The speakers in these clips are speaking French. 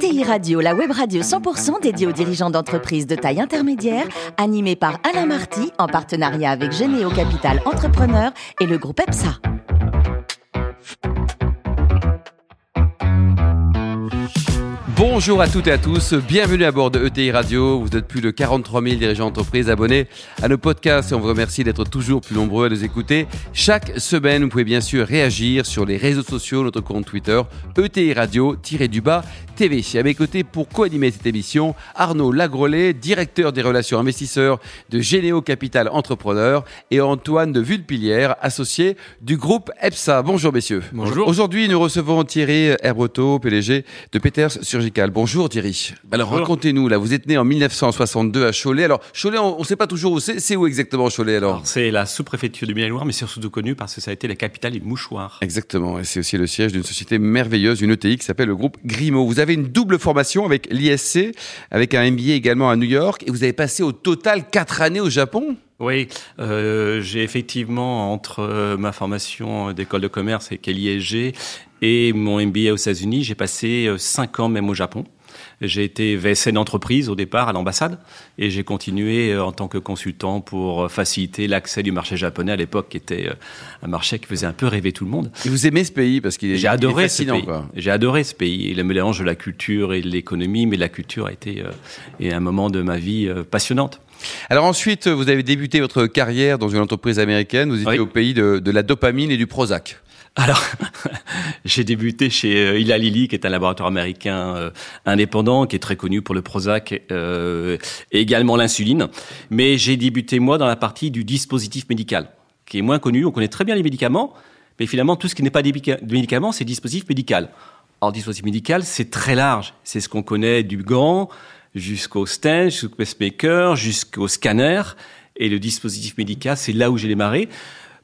ETI Radio, la web radio 100% dédiée aux dirigeants d'entreprises de taille intermédiaire, animée par Alain Marty en partenariat avec Généo Capital Entrepreneur et le groupe EPSA. Bonjour à toutes et à tous, bienvenue à bord de ETI Radio. Vous êtes plus de 43 000 dirigeants d'entreprise abonnés à nos podcasts et on vous remercie d'être toujours plus nombreux à nous écouter. Chaque semaine, vous pouvez bien sûr réagir sur les réseaux sociaux, notre compte Twitter, ETI Radio-du-bas TV. À mes côtés, pour co-animer cette émission, Arnaud Lagrolet, directeur des relations investisseurs de Généo Capital Entrepreneur et Antoine de Vulpilière, associé du groupe EPSA. Bonjour messieurs. Bonjour. Aujourd'hui, nous recevons Thierry Herbretot, PDG de Peters Bonjour Thierry. Alors racontez-nous, là, vous êtes né en 1962 à Cholet. Alors Cholet, on ne sait pas toujours où c'est. C'est où exactement Cholet alors, alors C'est la sous-préfecture du Maine-et-Loire, mais c'est surtout connu parce que ça a été la capitale du mouchoir. Exactement, et c'est aussi le siège d'une société merveilleuse, une ETI qui s'appelle le groupe Grimaud. Vous avez une double formation avec l'ISC, avec un MBA également à New York, et vous avez passé au total quatre années au Japon oui, euh, j'ai effectivement, entre euh, ma formation d'école de commerce avec l'ISG et mon MBA aux États-Unis, j'ai passé euh, cinq ans même au Japon. J'ai été VSN d'entreprise au départ à l'ambassade et j'ai continué euh, en tant que consultant pour euh, faciliter l'accès du marché japonais à l'époque qui était euh, un marché qui faisait un peu rêver tout le monde. Et vous aimez ce pays parce qu'il est, J'ai adoré est fascinant, ce pays. quoi. J'ai adoré ce pays. Le mélange de la culture et de l'économie, mais la culture a été euh, et un moment de ma vie euh, passionnante. Alors ensuite, vous avez débuté votre carrière dans une entreprise américaine. Vous étiez Oui. au pays de, de la dopamine et du Prozac. Alors, j'ai débuté chez euh, Eli Lilly, qui est un laboratoire américain euh, indépendant, qui est très connu pour le Prozac euh, et également l'insuline. Mais j'ai débuté, moi, dans la partie du dispositif médical, qui est moins connu. On connaît très bien les médicaments, mais finalement, tout ce qui n'est pas des médicaments, c'est dispositif médical. Alors, dispositif médical, c'est très large. C'est ce qu'on connaît du gant jusqu'au stent, jusqu'au pacemaker, jusqu'au scanner. Et le dispositif médical, c'est là où j'ai démarré.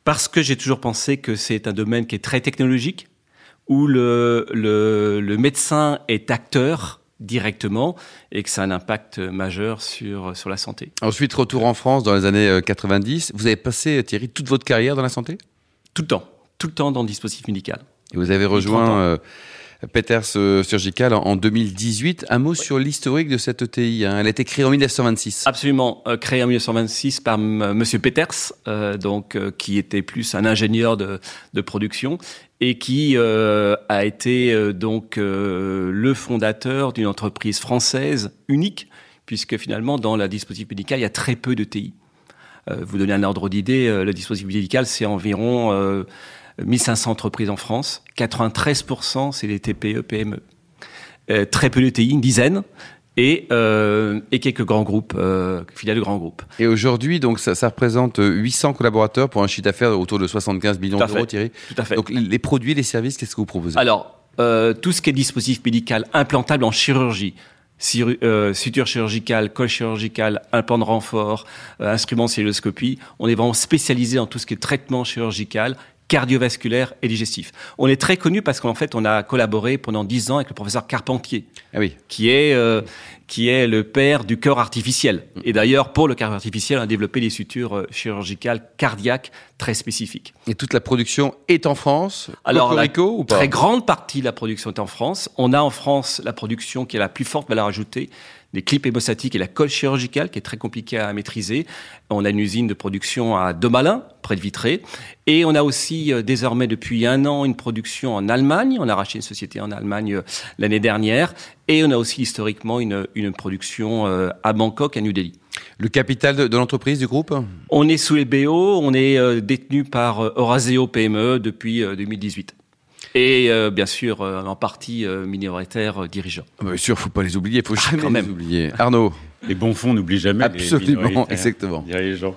Parce que j'ai toujours pensé que c'est un domaine qui est très technologique, où le, le, le médecin est acteur directement et que ça a un impact majeur sur, sur la santé. Ensuite, retour en France dans les années euh, 90. Vous avez passé, Thierry, toute votre carrière dans la santé? Tout le temps. Tout le temps dans le dispositif médical. Et vous avez 30 rejoint euh, Peters euh, Surgical en, en 2018. Un mot sur l'historique de cette ETI. hein. Elle a été créée en 1926. Absolument, euh, créé en 1926 par M- Monsieur Peters, euh, donc euh, qui était plus un ingénieur de, production et qui euh, a été euh, donc euh, le fondateur d'une entreprise française unique, puisque finalement dans la dispositif médical il y a très peu de TI. Euh, vous donner un ordre d'idée, euh, le dispositif médical c'est environ euh, 1500 entreprises en France, 93% c'est des TPE PME. Euh, très peu de TI, une dizaine, et, euh, et quelques grands groupes, euh, filiales de grands groupes. Et aujourd'hui, donc, ça, ça représente euh, 800 collaborateurs pour un chiffre d'affaires autour de 75 millions d'euros. Thierry. Tout à fait. Donc, les, produits, les services, qu'est-ce que vous proposez? Alors, euh, tout ce qui est dispositif médical implantable en chirurgie, suture chirurgicale, colle chirurgicale, implant de renfort, euh, instrument celluloscopie, on est vraiment spécialisé en tout ce qui est traitement chirurgical cardiovasculaire et digestif. On est très connu parce qu'en fait, on a collaboré pendant dix ans avec le professeur Carpentier, Ah oui. qui est euh, qui est le père du cœur artificiel. Et d'ailleurs, pour le cœur artificiel, on a développé des sutures euh, chirurgicales cardiaques très spécifiques. Et toute la production est en France Alors, la Cocorico ou pas? très grande partie de la production est en France. On a en France la production qui a la plus forte valeur ajoutée, les clips hémostatiques et la colle chirurgicale, qui est très compliquée à maîtriser. On a une usine de production à Demalin, près de Vitré. Et on a aussi, euh, désormais, depuis un an, une production en Allemagne. On a racheté une société en Allemagne euh, l'année dernière. Et on a aussi, historiquement, une, une production euh, à Bangkok, à New Delhi. Le capital de, de l'entreprise, du groupe? On est sous les BO, on est détenu par Euraseo PME depuis euh, 2018. Et euh, bien sûr, euh, en partie euh, minoritaire euh, dirigeant. Ah, Bien sûr, faut pas les oublier, faut jamais quand même. les oublier. Arnaud, Les bons fonds n'oublient jamais. les absolument, minoritaires exactement. dirigeants.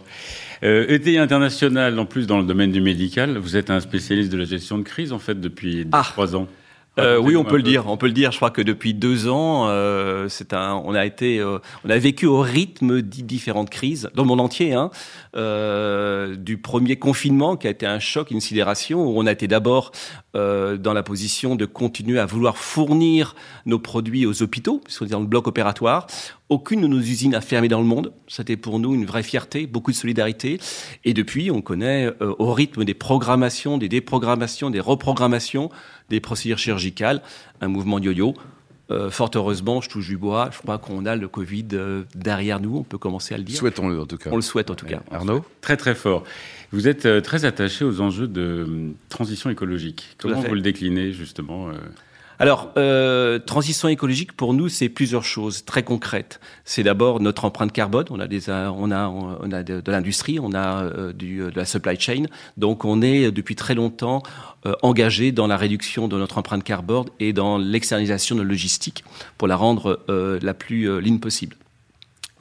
Euh, ETI international, en plus dans le domaine du médical, vous êtes un spécialiste de la gestion de crise en fait depuis Ah. trois ans. Euh, oui, on peut le peu. dire. On peut le dire. Je crois que depuis deux ans, euh, c'est un. On a été, euh, on a vécu au rythme de différentes crises dans le monde entier. Hein, euh, du premier confinement qui a été un choc, une sidération, où on a été d'abord euh, dans la position de continuer à vouloir fournir nos produits aux hôpitaux, puisqu'on est dans le bloc opératoire. Aucune de nos usines a fermé dans le monde. C'était pour nous une vraie fierté, beaucoup de solidarité. Et depuis, on connaît euh, au rythme des programmations, des déprogrammations, des reprogrammations, des procédures chirurgicales, un mouvement de yo-yo. Euh, fort heureusement, je touche du bois, je crois qu'on a le Covid euh, derrière nous, on peut commencer à le dire. Souhaitons-le en tout cas. On le souhaite en tout cas. Arnaud? Très très fort. Vous êtes euh, très attaché aux enjeux de euh, transition écologique. Comment vous le déclinez justement euh, Alors, euh, transition écologique pour nous, c'est plusieurs choses très concrètes. C'est d'abord notre empreinte carbone. On a euh, de, l'industrie, on a euh, de la supply chain. Donc, on est depuis très longtemps euh, engagé dans la réduction de notre empreinte carbone et dans l'externalisation de la logistique pour la rendre la plus ligne possible.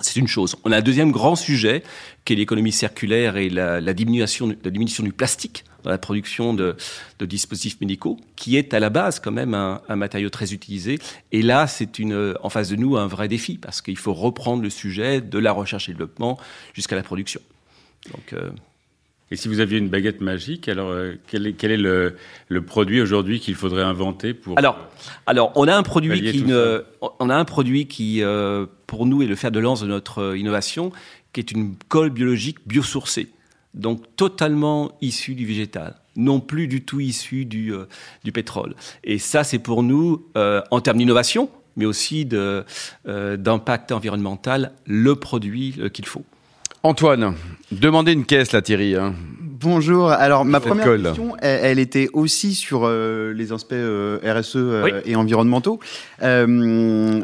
C'est une chose. On a un deuxième grand sujet qui est l'économie circulaire et la, diminution, la diminution du plastique dans la production de, de dispositifs médicaux, qui est à la base quand même un, un matériau très utilisé. Et là, c'est une, en face de nous un vrai défi parce qu'il faut reprendre le sujet de la recherche et développement jusqu'à la production. Donc, euh, Et si vous aviez une baguette magique, alors euh, quel est, quel est le, le produit aujourd'hui qu'il faudrait inventer pour Alors, alors, on a un produit qui, ne- on a un produit qui, euh, pour nous, est le fer de lance de notre euh, innovation, qui est une colle biologique biosourcée, donc totalement issue du végétal, non plus du tout issue du, euh, du pétrole. Et ça, c'est pour nous, euh, en termes d'innovation, mais aussi euh, d'impact environnemental, le produit euh, qu'il faut. Antoine, demandez une caisse là Thierry. hein. Bonjour. Alors ma première question, elle, elle était aussi sur euh, les aspects euh, RSE euh, Oui. et environnementaux, Euh,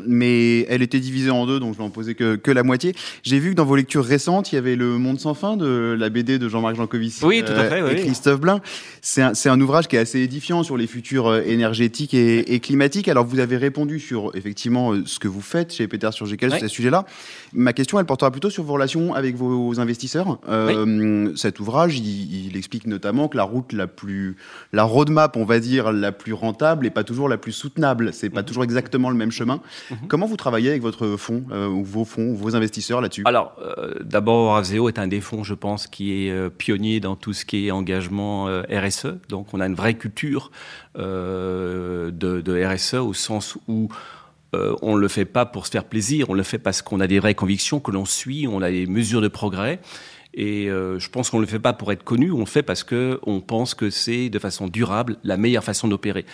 mais elle était divisée en deux, donc je vais en poser que, que la moitié. J'ai vu que dans vos lectures récentes, il y avait Le Monde sans fin de la BD de Jean-Marc Jancovici Oui, tout à fait, et. Christophe Blain. C'est un, ouvrage qui est assez édifiant sur les futurs énergétiques et, et climatiques. Alors vous avez répondu sur effectivement ce que vous faites chez Peter sur GKL Oui. sur ce sujet-là. Ma question, elle portera plutôt sur vos relations avec vos investisseurs. Euh, Cet ouvrage, il, il explique notamment que la route la plus, la roadmap, on va dire, la plus rentable et pas toujours la plus soutenable. C'est pas toujours exactement le même chemin. Comment vous travaillez avec votre fonds, euh, ou vos fonds, ou vos investisseurs là-dessus? Alors, euh, d'abord, Avzeo est un des fonds, je pense, qui est euh, pionnier dans tout ce qui est engagement RSE. Donc, on a une vraie culture de, de RSE au sens où euh, on ne le fait pas pour se faire plaisir, on le fait parce qu'on a des vraies convictions que l'on suit, on a des mesures de progrès. Et euh, je pense qu'on ne le fait pas pour être connu, on le fait parce que on pense que c'est de façon durable la meilleure façon d'opérer.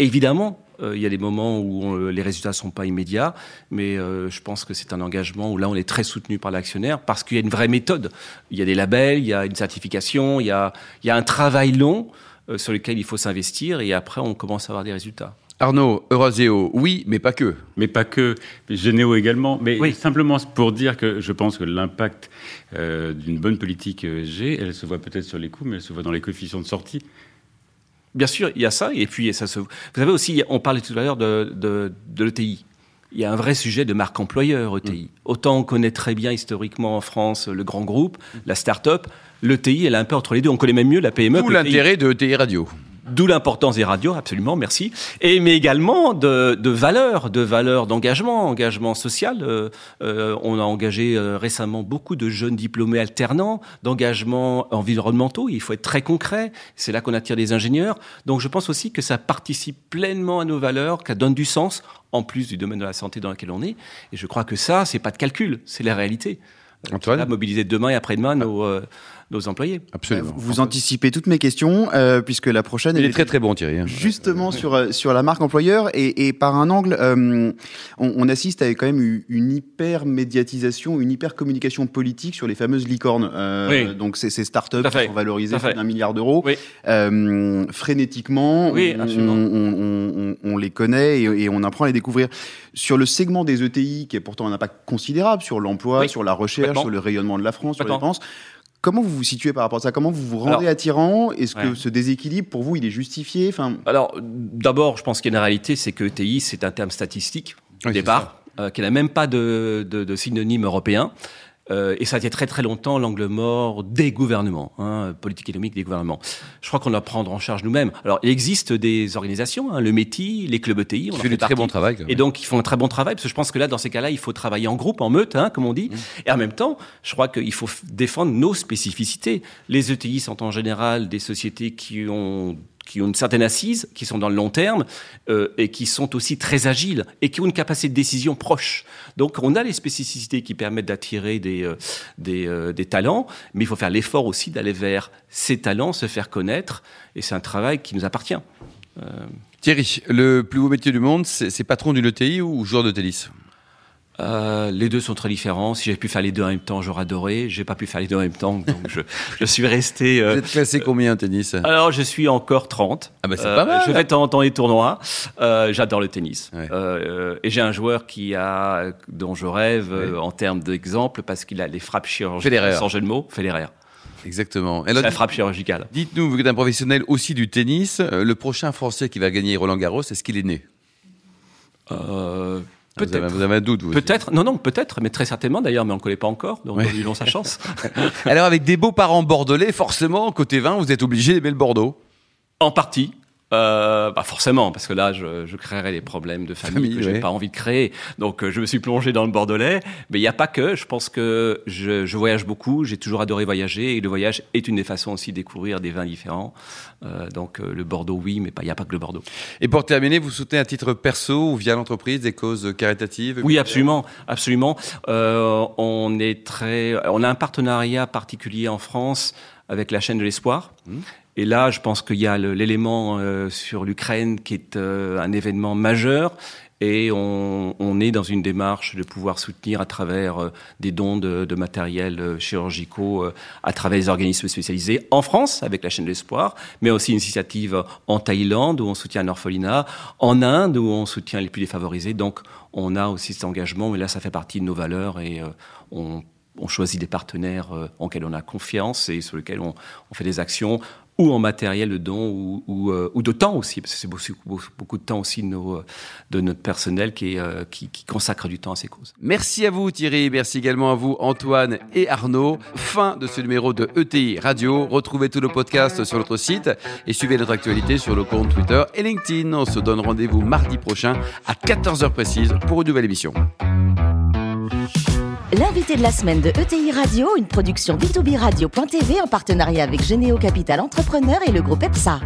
Évidemment, euh, il y a des moments où on- les résultats sont pas immédiats, mais euh, je pense que c'est un engagement où là on est très soutenu par l'actionnaire parce qu'il y a une vraie méthode. Il y a des labels, il y a une certification, il y a, il y a un travail long euh, sur lequel il faut s'investir et après on commence à avoir des résultats. Arnaud, Euraseo, oui, mais pas que. Mais pas que, Généo également. Mais Oui. simplement pour dire que je pense que l'impact euh, d'une bonne politique ESG, elle se voit peut-être sur les coûts, mais elle se voit dans les coefficients de sortie. Bien sûr, il y a ça, et puis ça se. Vous savez aussi, on parlait tout à l'heure de, de, de l'ETI. Il y a un vrai sujet de marque employeur, ETI. Autant on connaît très bien historiquement en France le grand groupe, la start-up, l'ETI, elle est un peu entre les deux. On connaît même mieux la PME. Tout l'intérêt de ETI Radio. D'où l'importance des radios, absolument, merci. Et mais également de, de valeurs, de valeurs d'engagement, engagement social. Euh, euh, on a engagé euh, récemment beaucoup de jeunes diplômés alternants, d'engagements environnementaux. Il faut être très concret. C'est là qu'on attire des ingénieurs. Donc je pense aussi que ça participe pleinement à nos valeurs, que ça donne du sens, en plus du domaine de la santé dans lequel on est. Et je crois que ça, c'est pas de calcul, c'est la réalité. Antoine Là, mobiliser demain et après-demain nos, euh, nos employés. Absolument. Vous anticipez toutes mes questions, euh, puisque la prochaine... Il est très très bon Thierry. hein. Justement sur euh, sur la marque employeur et, et par un angle, euh, on, on assiste à quand même une, une hyper médiatisation, une hyper communication politique sur les fameuses licornes. Euh, Oui. Donc ces, ces startups qui sont valorisées d'un milliard d'euros Oui. euh, frénétiquement. Oui, on, on, on- les connaît et, et on apprend à les découvrir. Sur le segment des ETI, qui est pourtant un impact considérable sur l'emploi, Oui, sur la recherche, sur le rayonnement de la France, sur les dépenses. Comment vous vous situez par rapport à ça? Comment vous vous rendez Alors, attirant? Est-ce que ce déséquilibre, pour vous, il est justifié? Enfin, Alors, d'abord, je pense qu'il y a une réalité, c'est que ETI, c'est un terme statistique au Oui, départ, euh, qui n'a même pas de, de, de synonyme européen. Euh, et ça a été très très longtemps l'angle mort des gouvernements, hein, politique économique des gouvernements. Je crois qu'on doit prendre en charge nous-mêmes. Alors, il existe des organisations, hein, le METI, les clubs ETI, on Qui fait du très bon travail. quand même. Et donc, ils font un très bon travail, parce que je pense que là, dans ces cas-là, il faut travailler en groupe, en meute, hein, comme on dit. Et en même temps, je crois qu'il faut défendre nos spécificités. Les ETI sont en général des sociétés qui ont qui ont une certaine assise, qui sont dans le long terme, euh, et qui sont aussi très agiles, et qui ont une capacité de décision proche. Donc on a les spécificités qui permettent d'attirer des, euh, des, euh, des talents, mais il faut faire l'effort aussi d'aller vers ces talents, se faire connaître, et c'est un travail qui nous appartient. Thierry, le plus beau métier du monde, c'est patron d'une ETI ou joueur de tennis? Euh, les deux sont très différents. Si j'avais pu faire les deux en même temps, j'aurais adoré. J'ai pas pu faire les deux en même temps, donc je, je suis resté. Euh, Vous êtes classé combien en tennis? Alors, je suis encore 30. Ah bah c'est pas mal. Je vais de temps en temps les tournois. Euh, J'adore le tennis. Ouais. Euh, et j'ai un joueur qui a, dont je rêve ouais. en termes d'exemple, parce qu'il a les frappes chirurgicales, sans jeu de mots, Federer. Exactement. Et la frappe chirurgicale. Dites-nous, vous êtes un professionnel aussi du tennis. Le prochain Français qui va gagner Roland Garros, est-ce qu'il est né? Euh, Peut-être. Vous, vous, avez un doute, vous Peut-être. Non, non, peut-être, mais très certainement d'ailleurs, mais on ne connaît pas encore, donc oui. lui sa chance. Alors, avec des beaux parents bordelais, forcément, côté vin, vous êtes obligé d'aimer le Bordeaux En partie. Euh, bah forcément, parce que là, je, je créerais des problèmes de famille, famille que j'ai ouais. pas envie de créer. Donc, euh, je me suis plongé dans le bordelais. Mais il n'y a pas que. Je pense que je, je voyage beaucoup. J'ai toujours adoré voyager, et le voyage est une des façons aussi de découvrir des vins différents. Euh, donc, le Bordeaux, oui, mais il n'y a pas que le Bordeaux. Et pour terminer, vous soutenez à titre perso ou via l'entreprise des causes caritatives? Oui, absolument, absolument. Euh, on est très, on a un partenariat particulier en France avec la chaîne de l'espoir. Et là, je pense qu'il y a l'élément euh, sur l'Ukraine qui est euh, un événement majeur. Et on, est dans une démarche de pouvoir soutenir à travers euh, des dons de, de matériel chirurgicaux à travers les organismes spécialisés en France avec la chaîne de l'espoir, mais aussi une initiative en Thaïlande où on soutient un orphelinat, en Inde où on soutient les plus défavorisés. Donc on a aussi cet engagement, mais là ça fait partie de nos valeurs et on, on choisit des partenaires en lesquels on a confiance et sur lesquels on, fait des actions ou en matériel de don ou, euh, de temps aussi, parce que c'est beaucoup, de temps aussi de, de notre personnel qui, euh, consacre du temps à ces causes. Merci à vous Thierry, merci également à vous Antoine et Arnaud. Fin de ce numéro de ETI Radio. Retrouvez tous nos podcasts sur notre site et suivez notre actualité sur le compte Twitter et LinkedIn. On se donne rendez-vous mardi prochain à 14h précise pour une nouvelle émission. L'invité de la semaine de ETI Radio, une production B2B Radio.tv en partenariat avec Généo Capital Entrepreneur et le groupe EPSA.